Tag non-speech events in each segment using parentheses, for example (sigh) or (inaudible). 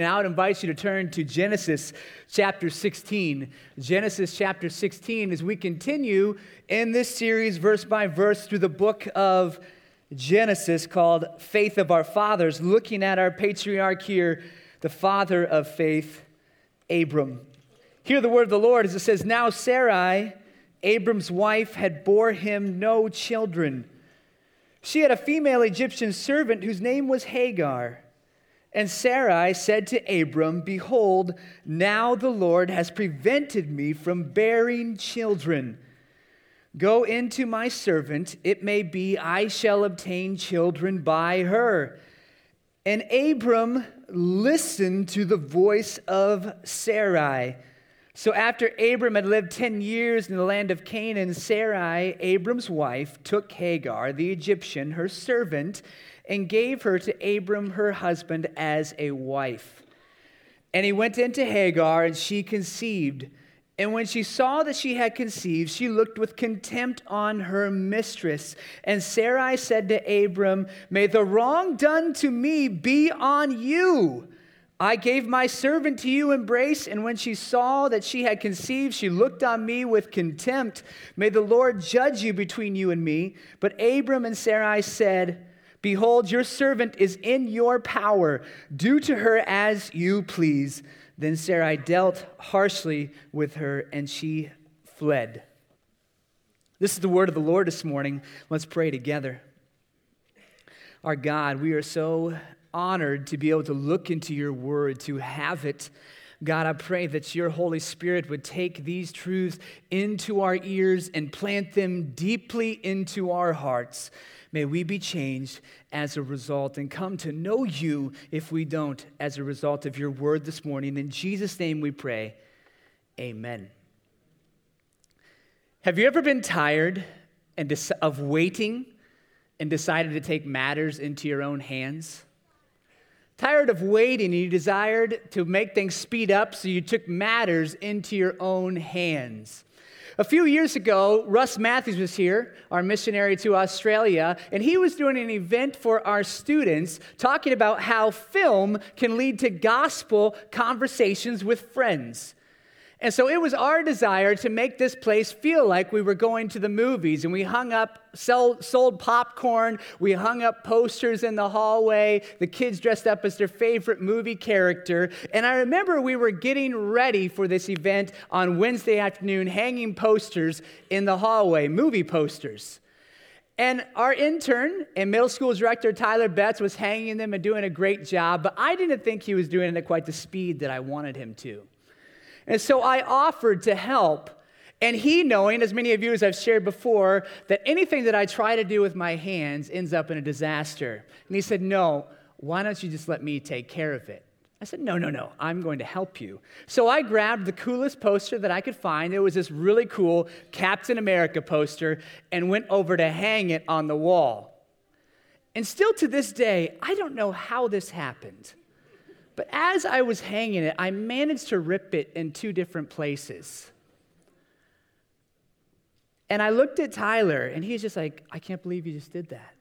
And I would invite you to turn to Genesis chapter 16. Genesis chapter 16 as we continue in this series, verse by verse, through the book of Genesis called Faith of Our Fathers, looking at our patriarch here, the father of faith, Abram. Hear the word of the Lord as it says, Now Sarai, Abram's wife, had bore him no children. She had a female Egyptian servant whose name was Hagar. And Sarai said to Abram, Behold, now the Lord has prevented me from bearing children. Go into my servant, it may be I shall obtain children by her. And Abram listened to the voice of Sarai. So after Abram had lived 10 years in the land of Canaan, Sarai, Abram's wife, took Hagar, the Egyptian, her servant, and gave her to Abram, her husband, as a wife. And he went into Hagar, and she conceived. And when she saw that she had conceived, she looked with contempt on her mistress. And Sarai said to Abram, May the wrong done to me be on you. I gave my servant to you embrace, and when she saw that she had conceived, she looked on me with contempt. May the Lord judge you between you and me. But Abram and Sarai said, Behold, your servant is in your power. Do to her as you please. Then Sarai dealt harshly with her, and she fled. This is the word of the Lord this morning. Let's pray together. Our God, we are so honored to be able to look into your word, to have it. God, I pray that your Holy Spirit would take these truths into our ears and plant them deeply into our hearts. May we be changed as a result and come to know you if we don't as a result of your word this morning. In Jesus' name we pray. Amen. Have you ever been tired and of waiting and decided to take matters into your own hands? Tired of waiting and you desired to make things speed up, so you took matters into your own hands. A few years ago, Russ Matthews was here, our missionary to Australia, and he was doing an event for our students talking about how film can lead to gospel conversations with friends. And so it was our desire to make this place feel like we were going to the movies. And we hung up, sold, sold, popcorn, we hung up posters in the hallway. The kids dressed up as their favorite movie character. And I remember we were getting ready for this event on Wednesday afternoon, hanging posters in the hallway, movie posters. And our intern and middle school director, Tyler Betts, was hanging them and doing a great job, but I didn't think he was doing it at quite the speed that I wanted him to. And so I offered to help. And he, knowing, as many of you as I've shared before, that anything that I try to do with my hands ends up in a disaster. And he said, No, why don't you just let me take care of it? I said, No, no, no, I'm going to help you. So I grabbed the coolest poster that I could find. It was this really cool Captain America poster and went over to hang it on the wall. And still to this day, I don't know how this happened. But as I was hanging it, I managed to rip it in two different places. And I looked at Tyler, and he's just like, I can't believe you just did that.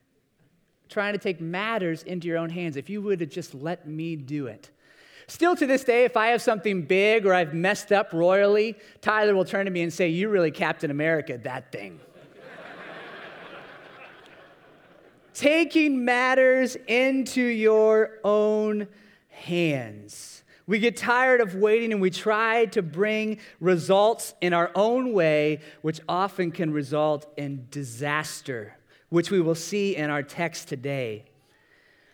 Trying to take matters into your own hands. If you would have just let me do it. Still to this day, if I have something big or I've messed up royally, Tyler will turn to me and say, You really Captain America, that thing. (laughs) Taking matters into your own hands. We get tired of waiting and we try to bring results in our own way, which often can result in disaster, which we will see in our text today.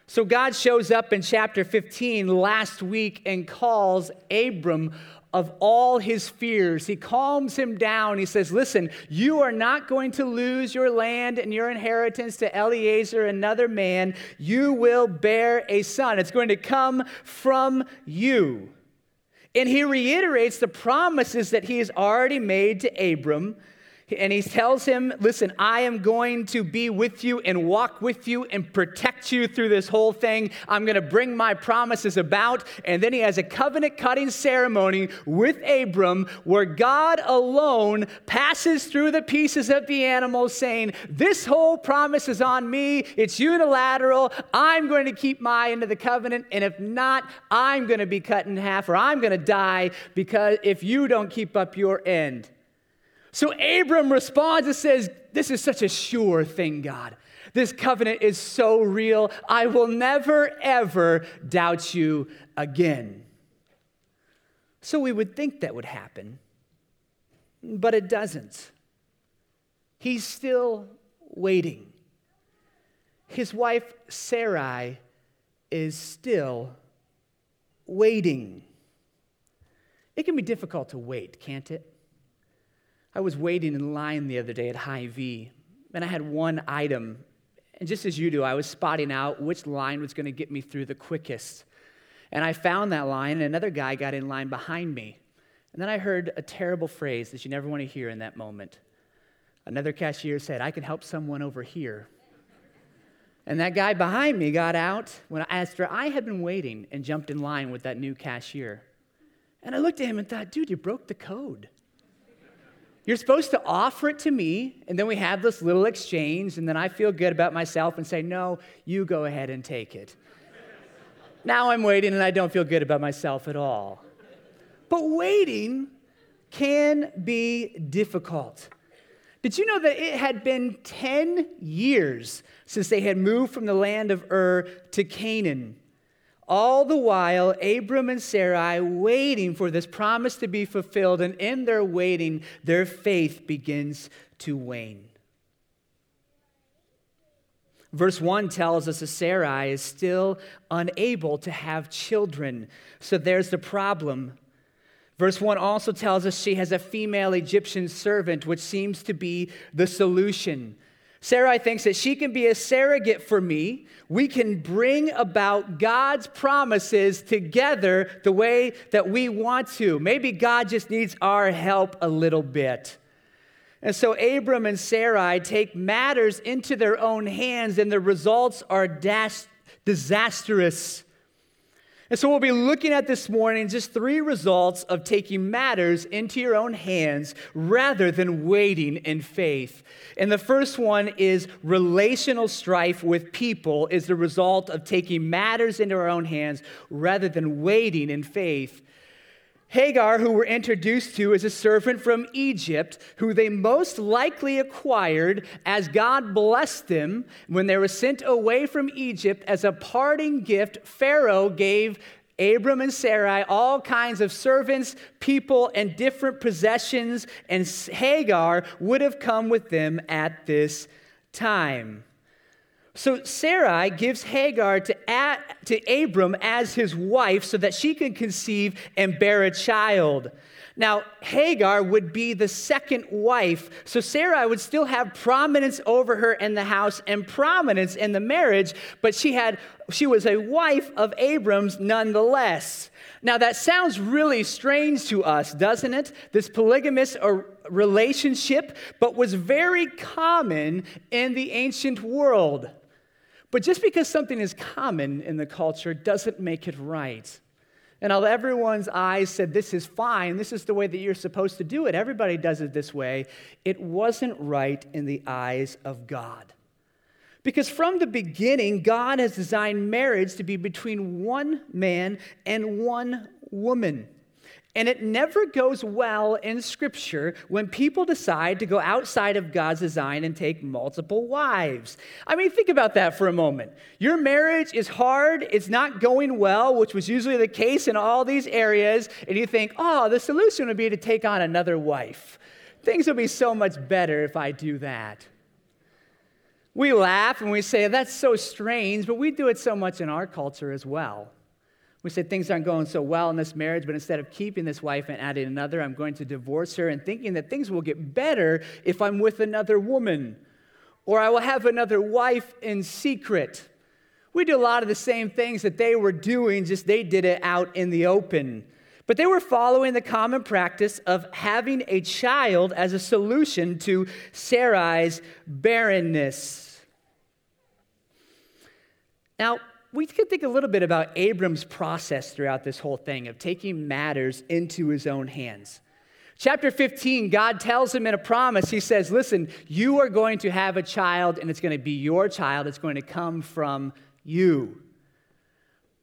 So God shows up in chapter 15 last week and calls Abram of all his fears. He calms him down. He says, Listen, you are not going to lose your land and your inheritance to Eliezer, another man. You will bear a son. It's going to come from you. And he reiterates the promises that he has already made to Abram. And he tells him, Listen, I am going to be with you and walk with you and protect you through this whole thing. I'm going to bring my promises about. And then he has a covenant cutting ceremony with Abram where God alone passes through the pieces of the animal, saying, This whole promise is on me. It's unilateral. I'm going to keep my end of the covenant. And if not, I'm going to be cut in half or I'm going to die because if you don't keep up your end. So Abram responds and says, This is such a sure thing, God. This covenant is so real. I will never, ever doubt you again. So we would think that would happen, but it doesn't. He's still waiting. His wife, Sarai, is still waiting. It can be difficult to wait, can't it? I was waiting in line the other day at Hy-Vee, and I had one item. And just as you do, I was spotting out which line was going to get me through the quickest. And I found that line, and another guy got in line behind me. And then I heard a terrible phrase that you never want to hear in that moment. Another cashier said, I can help someone over here. And that guy behind me got out when after I had been waiting and jumped in line with that new cashier. And I looked at him and thought, dude, you broke the code. You're supposed to offer it to me, and then we have this little exchange, and then I feel good about myself and say, No, you go ahead and take it. now I'm waiting, and I don't feel good about myself at all. But waiting can be difficult. Did you know that it had been 10 years since they had moved from the land of Ur to Canaan? All the while, Abram and Sarai waiting for this promise to be fulfilled, and in their waiting, their faith begins to wane. Verse 1 tells us that Sarai is still unable to have children. So there's the problem. Verse 1 also tells us she has a female Egyptian servant, which seems to be the solution. Sarai thinks that she can be a surrogate for me. We can bring about God's promises together the way that we want to. Maybe God just needs our help a little bit. And so Abram and Sarai take matters into their own hands, and the results are disastrous. And so we'll be looking at this morning just three results of taking matters into your own hands rather than waiting in faith. And the first one is relational strife with people is the result of taking matters into our own hands rather than waiting in faith. Hagar, who we're introduced to, is a servant from Egypt who they most likely acquired as God blessed them when they were sent away from Egypt as a parting gift. Pharaoh gave Abram and Sarai all kinds of servants, people, and different possessions, and Hagar would have come with them at this time. So Sarai gives Hagar to, to Abram as his wife so that she can conceive and bear a child. Now, Hagar would be the second wife, so Sarai would still have prominence over her in the house and prominence in the marriage, but she had she was a wife of Abram's nonetheless. Now that sounds really strange to us, doesn't it? This polygamous uh, relationship, but was very common in the ancient world. But just because something is common in the culture doesn't make it right. And although everyone's eyes said, This is fine, this is the way that you're supposed to do it, everybody does it this way, it wasn't right in the eyes of God. Because from the beginning, God has designed marriage to be between one man and one woman. And it never goes well in Scripture when people decide to go outside of God's design and take multiple wives. I mean, think about that for a moment. Your marriage is hard, it's not going well, which was usually the case in all these areas, and you think, oh, the solution would be to take on another wife. Things will be so much better if I do that. We laugh and we say, that's so strange, but we do it so much in our culture as well. We said things aren't going so well in this marriage, but instead of keeping this wife and adding another, I'm going to divorce her and thinking that things will get better if I'm with another woman. Or I will have another wife in secret. We do a lot of the same things that they were doing, just they did it out in the open. But they were following the common practice of having a child as a solution to Sarai's barrenness. Now, we could think a little bit about Abram's process throughout this whole thing of taking matters into his own hands. Chapter 15, God tells him in a promise, He says, Listen, you are going to have a child, and it's going to be your child. It's going to come from you.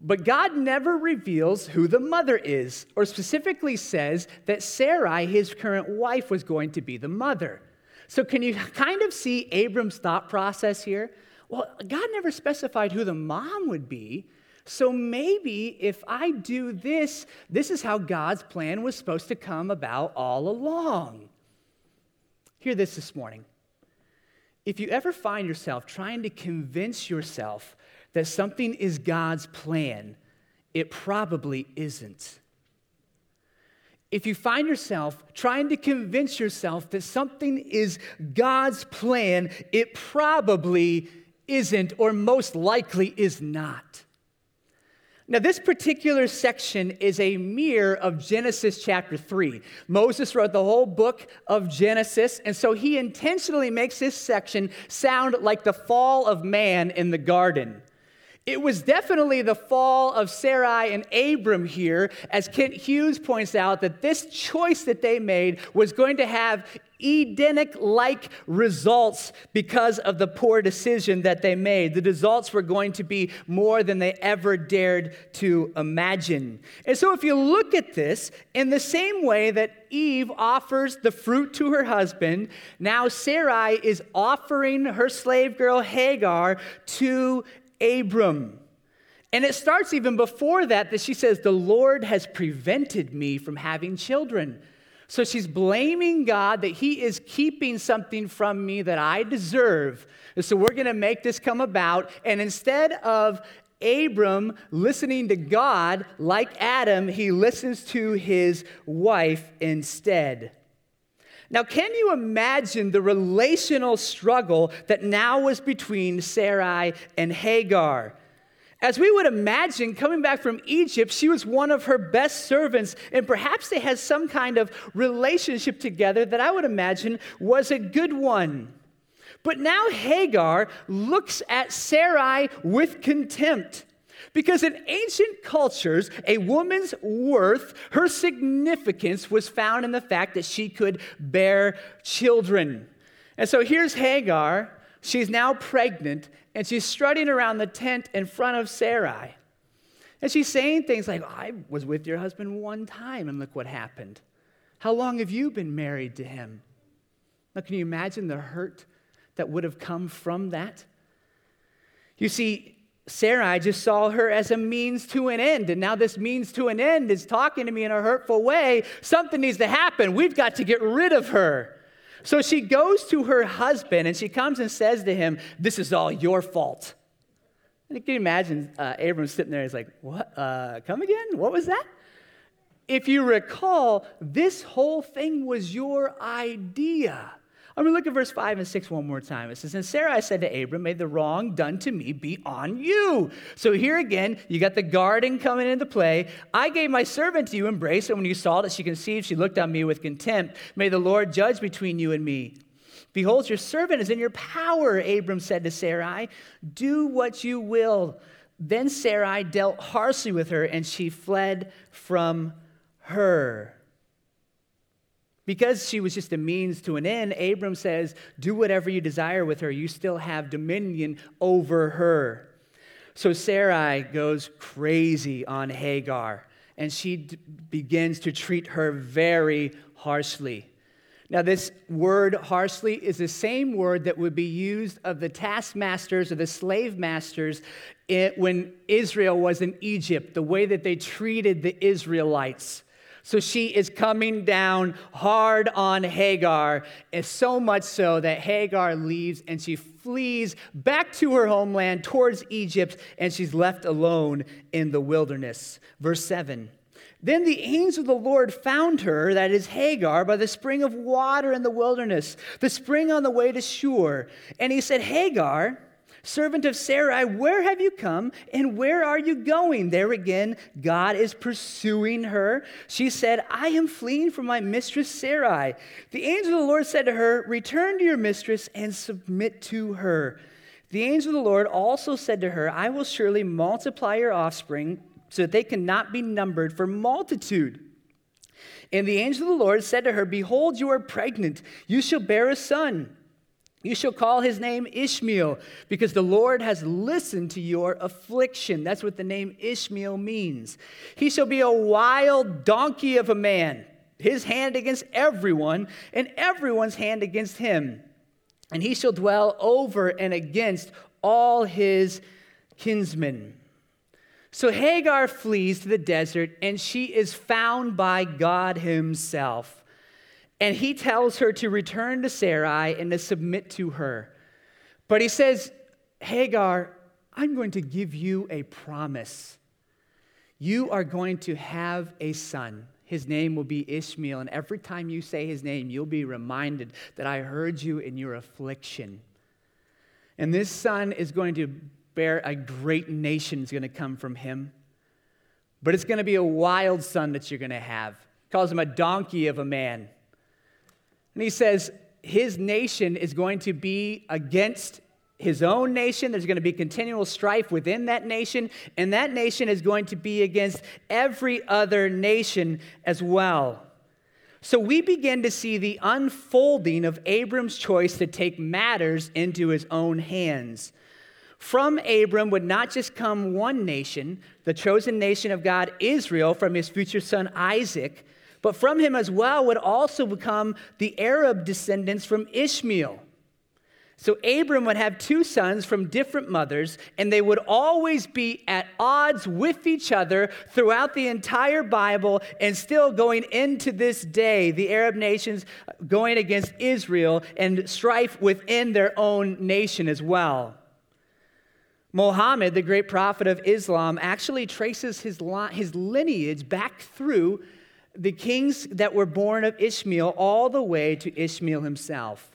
But God never reveals who the mother is, or specifically says that Sarai, his current wife, was going to be the mother. So, can you kind of see Abram's thought process here? Well, God never specified who the mom would be. So maybe if I do this, this is how God's plan was supposed to come about all along. Hear this this morning. If you ever find yourself trying to convince yourself that something is God's plan, it probably isn't. If you find yourself trying to convince yourself that something is God's plan, it probably isn't, or most likely is not. Now, this particular section is a mirror of Genesis chapter 3. Moses wrote the whole book of Genesis, and so he intentionally makes this section sound like the fall of man in the garden. It was definitely the fall of Sarai and Abram here, as Kent Hughes points out, that this choice that they made was going to have Edenic like results because of the poor decision that they made. The results were going to be more than they ever dared to imagine. And so, if you look at this in the same way that Eve offers the fruit to her husband, now Sarai is offering her slave girl Hagar to Abram. And it starts even before that, that she says, The Lord has prevented me from having children. So she's blaming God that He is keeping something from me that I deserve. And so we're going to make this come about. And instead of Abram listening to God like Adam, he listens to his wife instead. Now, can you imagine the relational struggle that now was between Sarai and Hagar? As we would imagine, coming back from Egypt, she was one of her best servants, and perhaps they had some kind of relationship together that I would imagine was a good one. But now Hagar looks at Sarai with contempt. Because in ancient cultures, a woman's worth, her significance was found in the fact that she could bear children. And so here's Hagar. She's now pregnant, and she's strutting around the tent in front of Sarai. And she's saying things like, I was with your husband one time, and look what happened. How long have you been married to him? Now, can you imagine the hurt that would have come from that? You see, Sarai just saw her as a means to an end. And now this means to an end is talking to me in a hurtful way. Something needs to happen. We've got to get rid of her. So she goes to her husband and she comes and says to him, This is all your fault. And you can imagine uh, Abram sitting there. He's like, What? Uh, come again? What was that? If you recall, this whole thing was your idea. I'm going to look at verse 5 and 6 one more time. It says, And Sarai said to Abram, May the wrong done to me be on you. So here again, you got the garden coming into play. I gave my servant to you embrace, and when you saw that she conceived, she looked on me with contempt. May the Lord judge between you and me. Behold, your servant is in your power, Abram said to Sarai. Do what you will. Then Sarai dealt harshly with her, and she fled from her. Because she was just a means to an end, Abram says, Do whatever you desire with her. You still have dominion over her. So Sarai goes crazy on Hagar, and she d- begins to treat her very harshly. Now, this word harshly is the same word that would be used of the taskmasters or the slave masters when Israel was in Egypt, the way that they treated the Israelites. So she is coming down hard on Hagar, and so much so that Hagar leaves and she flees back to her homeland towards Egypt, and she's left alone in the wilderness. Verse 7. Then the angel of the Lord found her, that is Hagar, by the spring of water in the wilderness, the spring on the way to Shur. And he said, Hagar, Servant of Sarai, where have you come and where are you going? There again, God is pursuing her. She said, I am fleeing from my mistress Sarai. The angel of the Lord said to her, Return to your mistress and submit to her. The angel of the Lord also said to her, I will surely multiply your offspring so that they cannot be numbered for multitude. And the angel of the Lord said to her, Behold, you are pregnant. You shall bear a son. You shall call his name Ishmael, because the Lord has listened to your affliction. That's what the name Ishmael means. He shall be a wild donkey of a man, his hand against everyone, and everyone's hand against him. And he shall dwell over and against all his kinsmen. So Hagar flees to the desert, and she is found by God Himself. And he tells her to return to Sarai and to submit to her. But he says, Hagar, I'm going to give you a promise. You are going to have a son. His name will be Ishmael. And every time you say his name, you'll be reminded that I heard you in your affliction. And this son is going to bear a great nation, is going to come from him. But it's going to be a wild son that you're going to have. Calls him a donkey of a man. And he says his nation is going to be against his own nation. There's going to be continual strife within that nation, and that nation is going to be against every other nation as well. So we begin to see the unfolding of Abram's choice to take matters into his own hands. From Abram would not just come one nation, the chosen nation of God, Israel, from his future son Isaac, but from him as well would also become the Arab descendants from Ishmael. So Abram would have two sons from different mothers, and they would always be at odds with each other throughout the entire Bible, and still going into this day, the Arab nations going against Israel and strife within their own nation as well. Muhammad, the great prophet of Islam, actually traces his, his lineage back through the kings that were born of Ishmael all the way to Ishmael himself.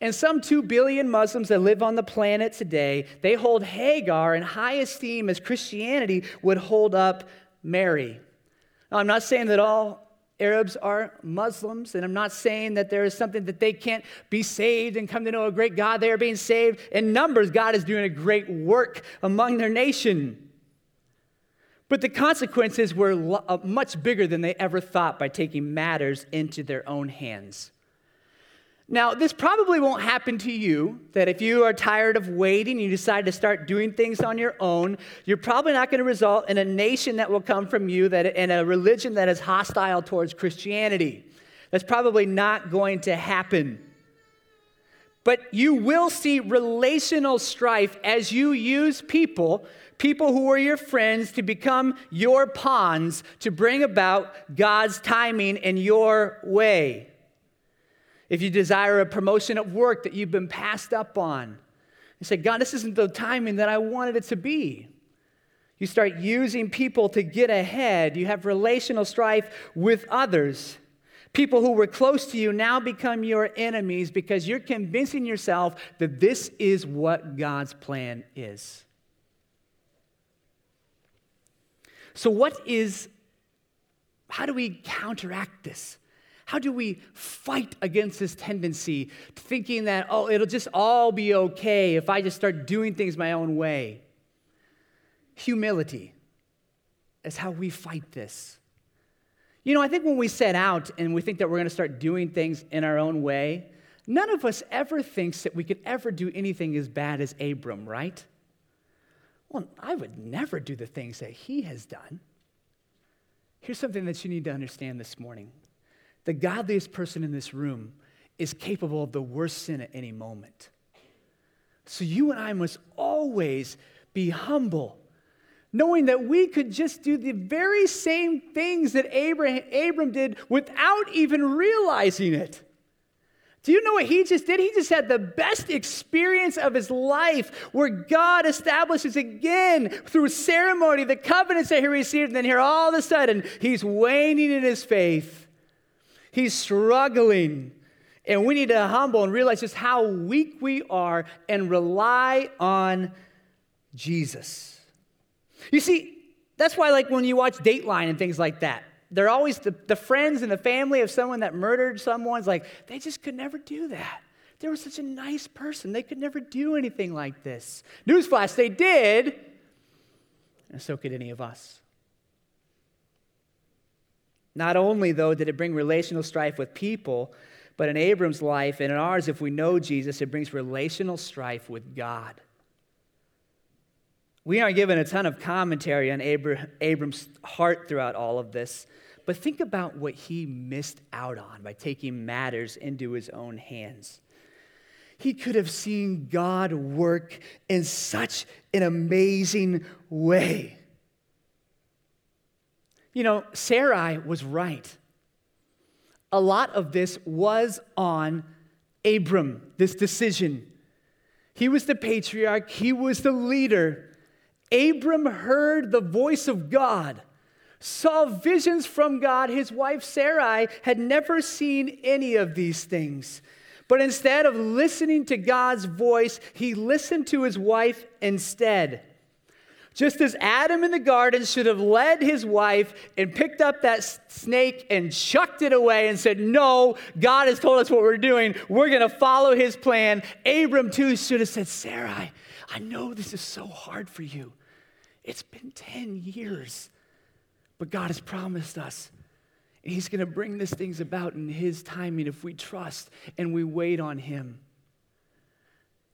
And some 2 billion Muslims that live on the planet today, they hold Hagar in high esteem as Christianity would hold up Mary. Now, I'm not saying that all Arabs are Muslims, and I'm not saying that there is something that they can't be saved and come to know a great God. They are being saved in numbers. God is doing a great work among their nation. But the consequences were uh, much bigger than they ever thought by taking matters into their own hands. Now, this probably won't happen to you, that if you are tired of waiting, you decide to start doing things on your own, you're probably not going to result in a nation that will come from you that, and a religion that is hostile towards Christianity. That's probably not going to happen. But you will see relational strife as you use people people who were your friends to become your pawns to bring about God's timing in your way. If you desire a promotion at work that you've been passed up on, you say, God, this isn't the timing that I wanted it to be. You start using people to get ahead. You have relational strife with others. People who were close to you now become your enemies because you're convincing yourself that this is what God's plan is. So, what is, how do we counteract this? How do we fight against this tendency, thinking that, oh, it'll just all be okay if I just start doing things my own way? Humility is how we fight this. You know, I think when we set out and we think that we're going to start doing things in our own way, none of us ever thinks that we could ever do anything as bad as Abram, right? Well, I would never do the things that he has done. Here's something that you need to understand this morning the godliest person in this room is capable of the worst sin at any moment. So you and I must always be humble, knowing that we could just do the very same things that Abraham, Abram did without even realizing it. Do you know what he just did? He just had the best experience of his life where God establishes again through ceremony the covenants that he received. And then here, all of a sudden, he's waning in his faith. He's struggling. And we need to humble and realize just how weak we are and rely on Jesus. You see, that's why, like, when you watch Dateline and things like that, they're always the, the friends and the family of someone that murdered someone's like, they just could never do that. They were such a nice person. They could never do anything like this. Newsflash, they did, and so could any of us. Not only, though, did it bring relational strife with people, but in Abram's life and in ours, if we know Jesus, it brings relational strife with God. We aren't given a ton of commentary on Abram's heart throughout all of this, but think about what he missed out on by taking matters into his own hands. He could have seen God work in such an amazing way. You know, Sarai was right. A lot of this was on Abram, this decision. He was the patriarch, he was the leader. Abram heard the voice of God, saw visions from God. His wife Sarai had never seen any of these things. But instead of listening to God's voice, he listened to his wife instead. Just as Adam in the garden should have led his wife and picked up that snake and chucked it away and said, No, God has told us what we're doing. We're going to follow his plan. Abram, too, should have said, Sarai, I know this is so hard for you. It's been 10 years, but God has promised us. And He's going to bring these things about in His timing if we trust and we wait on Him.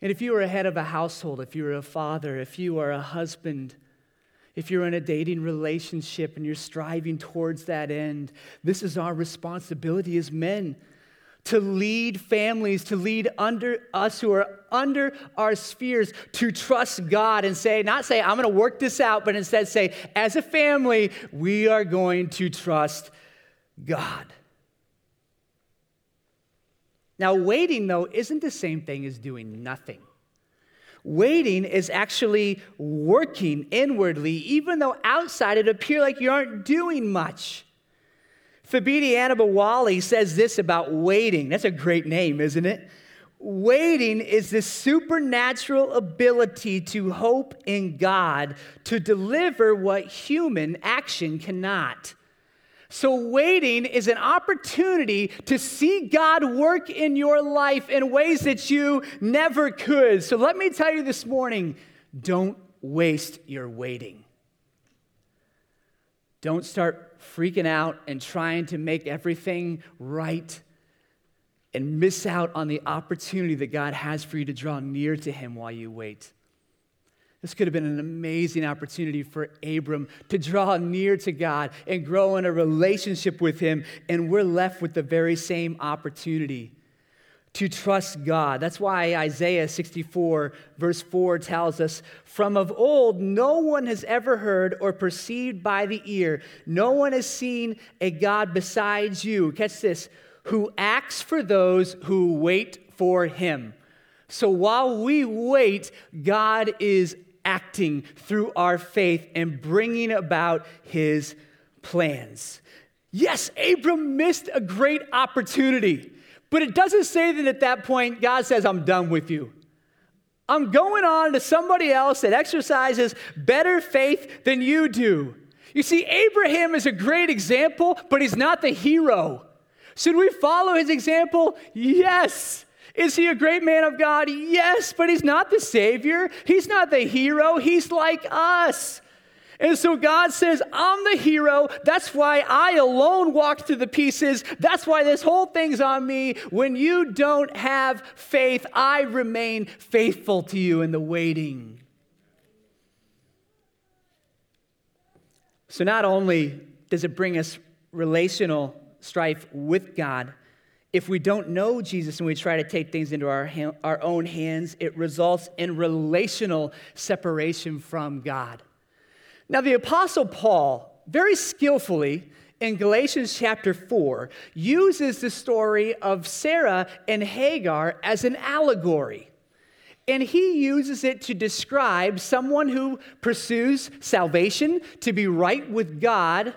And if you are a head of a household, if you're a father, if you are a husband, if you're in a dating relationship and you're striving towards that end, this is our responsibility as men to lead families, to lead under us who are under our spheres, to trust God and say, not say, I'm going to work this out, but instead say, as a family, we are going to trust God. Now, waiting, though, isn't the same thing as doing nothing. Waiting is actually working inwardly, even though outside it appear like you aren't doing much. Thabiti Anyabwile says this about waiting. That's a great name, isn't it? Waiting is the supernatural ability to hope in God to deliver what human action cannot. So, waiting is an opportunity to see God work in your life in ways that you never could. So, let me tell you this morning don't waste your waiting. Don't start freaking out and trying to make everything right and miss out on the opportunity that God has for you to draw near to Him while you wait. This could have been an amazing opportunity for Abram to draw near to God and grow in a relationship with Him, and we're left with the very same opportunity to trust God. That's why Isaiah 64, verse 4 tells us From of old, no one has ever heard or perceived by the ear, no one has seen a God besides you. Catch this who acts for those who wait for him. So while we wait, God is acting through our faith and bringing about his plans. Yes, Abram missed a great opportunity. But it doesn't say that at that point God says, I'm done with you. I'm going on to somebody else that exercises better faith than you do. You see, Abraham is a great example, but he's not the hero. Should we follow his example? Yes. Is he a great man of God? Yes, but he's not the Savior. He's not the hero. He's like us. And so God says, I'm the hero. That's why I alone walked through the pieces. That's why this whole thing's on me. When you don't have faith, I remain faithful to you in the waiting. So not only does it bring us relational strife with God, if we don't know Jesus and we try to take things into our, our own hands, it results in relational separation from God. Now, the Apostle Paul, very skillfully, in Galatians chapter 4, uses the story of Sarah and Hagar as an allegory. And he uses it to describe someone who pursues salvation, to be right with God,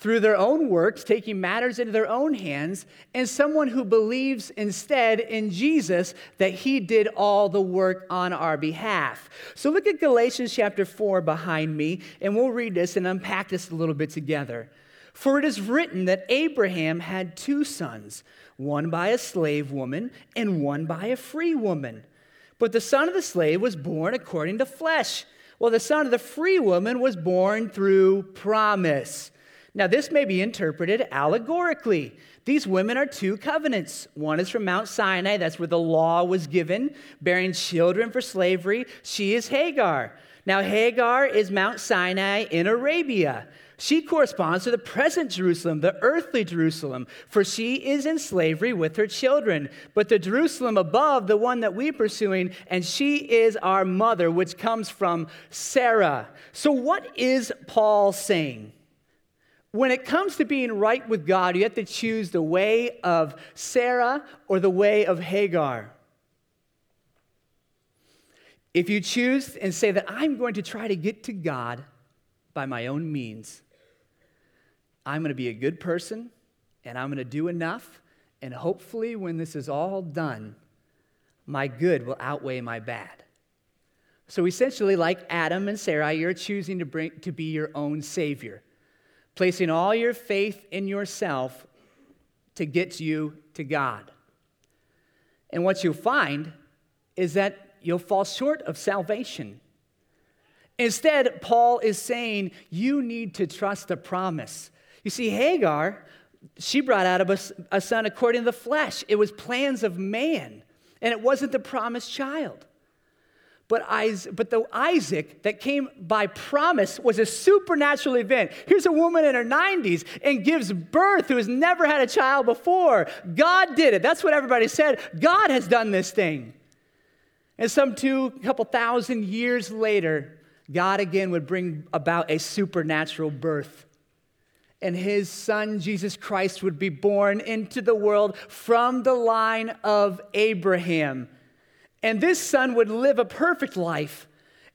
through their own works, taking matters into their own hands, and someone who believes instead in Jesus that he did all the work on our behalf. So look at Galatians chapter 4 behind me, and we'll read this and unpack this a little bit together. For it is written that Abraham had two sons, one by a slave woman and one by a free woman. But the son of the slave was born according to flesh, while the son of the free woman was born through promise. Now, this may be interpreted allegorically. These women are two covenants. One is from Mount Sinai, that's where the law was given, bearing children for slavery. She is Hagar. Now, Hagar is Mount Sinai in Arabia. She corresponds to the present Jerusalem, the earthly Jerusalem, for she is in slavery with her children. But the Jerusalem above, the one that we're pursuing, and she is our mother, which comes from Sarah. So, what is Paul saying? When it comes to being right with God, you have to choose the way of Sarah or the way of Hagar. If you choose and say that I'm going to try to get to God by my own means, I'm going to be a good person and I'm going to do enough, and hopefully, when this is all done, my good will outweigh my bad. So essentially, like Adam and Sarah, you're choosing to, bring, to be your own savior placing all your faith in yourself to get you to God. And what you'll find is that you'll fall short of salvation. Instead, Paul is saying you need to trust the promise. You see, Hagar, she brought out a son according to the flesh. It was plans of man, and it wasn't the promised child. But, Isaac, but the Isaac that came by promise was a supernatural event. Here's a woman in her 90s and gives birth who has never had a child before. God did it. That's what everybody said. God has done this thing. And some two, couple thousand years later, God again would bring about a supernatural birth. And his son, Jesus Christ, would be born into the world from the line of Abraham. And this son would live a perfect life.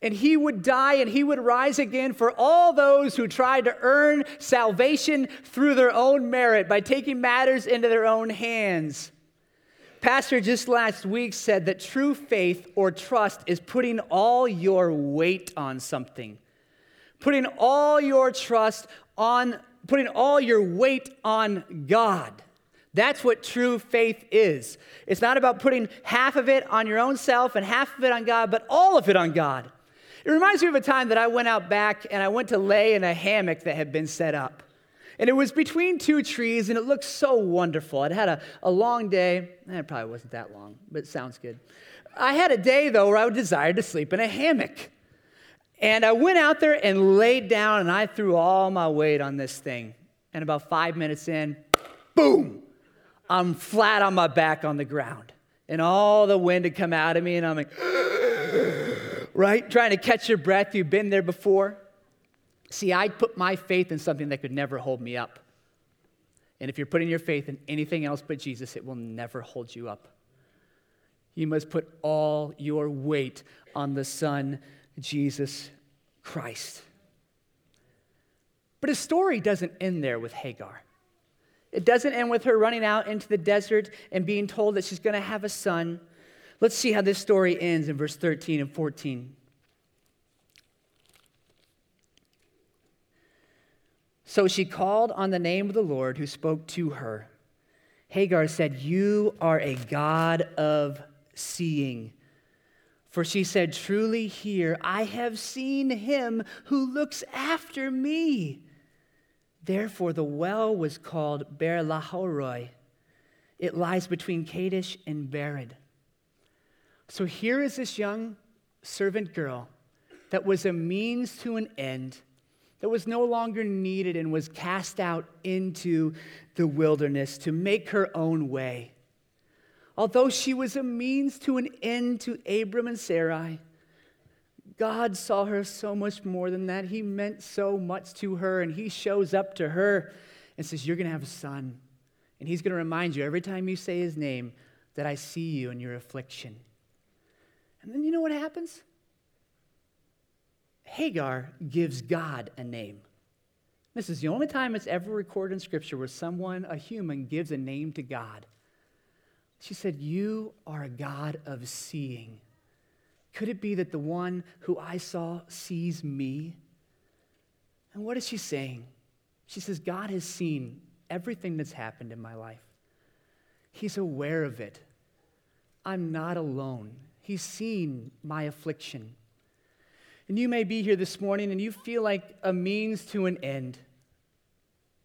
And he would die and he would rise again for all those who tried to earn salvation through their own merit by taking matters into their own hands. Pastor just last week said that true faith or trust is putting all your weight on something, putting all your trust on, putting all your weight on God. That's what true faith is. It's not about putting half of it on your own self and half of it on God, but all of it on God. It reminds me of a time that I went out back and I went to lay in a hammock that had been set up. And it was between two trees and it looked so wonderful. I'd had a, a long day. Eh, it probably wasn't that long, but it sounds good. I had a day though where I desired to sleep in a hammock. And I went out there and laid down and I threw all my weight on this thing. And about five minutes in, boom, I'm flat on my back on the ground. And all the wind had come out of me, and I'm like, (sighs) right? Trying to catch your breath. You've been there before. See, I put my faith in something that could never hold me up. And if you're putting your faith in anything else but Jesus, it will never hold you up. You must put all your weight on the Son, Jesus Christ. But his story doesn't end there with Hagar. It doesn't end with her running out into the desert and being told that she's going to have a son. Let's see how this story ends in verse 13 and 14. So she called on the name of the Lord who spoke to her. Hagar said, You are a God of seeing. For she said, Truly here, I have seen him who looks after me. Therefore, the well was called Beer Lahairoi. It lies between Kadesh and Bered. So here is this young servant girl that was a means to an end, that was no longer needed and was cast out into the wilderness to make her own way. Although she was a means to an end to Abram and Sarai, God saw her so much more than that. He meant so much to her, and He shows up to her and says, You're going to have a son. And He's going to remind you every time you say His name that I see you in your affliction. And then you know what happens? Hagar gives God a name. This is the only time it's ever recorded in Scripture where someone, a human, gives a name to God. She said, You are a God of seeing. Could it be that the one who I saw sees me? And what is she saying? She says, God has seen everything that's happened in my life. He's aware of it. I'm not alone. He's seen my affliction. And you may be here this morning and you feel like a means to an end,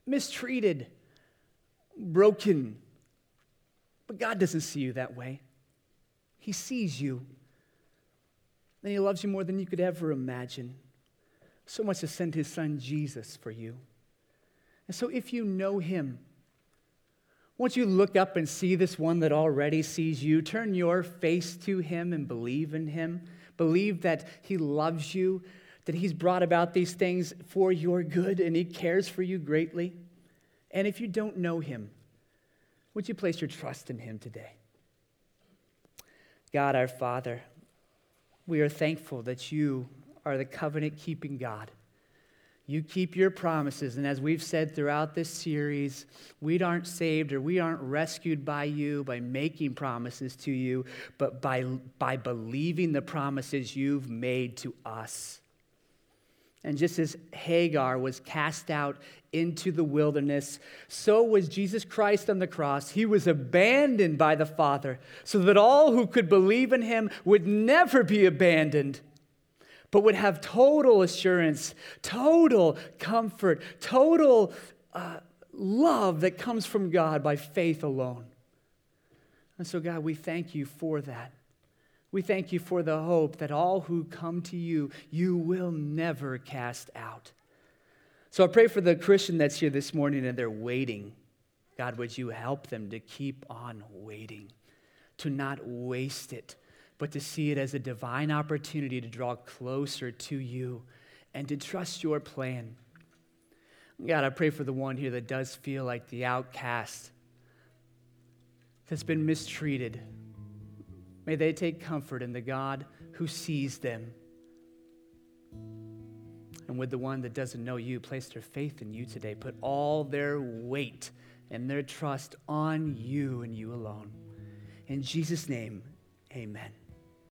mistreated, broken. But God doesn't see you that way. He sees you. And He loves you more than you could ever imagine. So much to send His Son Jesus for you. And so if you know Him, once you look up and see this one that already sees you, turn your face to Him and believe in Him. Believe that He loves you, that He's brought about these things for your good, and He cares for you greatly. And if you don't know Him, would you place your trust in Him today? God our Father, we are thankful that you are the covenant keeping God. You keep your promises. And as we've said throughout this series, we aren't saved or we aren't rescued by you by making promises to you, but by, by believing the promises you've made to us. And just as Hagar was cast out into the wilderness, so was Jesus Christ on the cross. He was abandoned by the Father so that all who could believe in him would never be abandoned, but would have total assurance, total comfort, total uh, love that comes from God by faith alone. And so, God, we thank you for that. We thank you for the hope that all who come to you, you will never cast out. So I pray for the Christian that's here this morning and they're waiting. God, would you help them to keep on waiting, to not waste it, but to see it as a divine opportunity to draw closer to you and to trust your plan. God, I pray for the one here that does feel like the outcast, that's been mistreated May they take comfort in the God who sees them. And with the one that doesn't know you, place their faith in you today. Put all their weight and their trust on you and you alone. In Jesus' name, amen.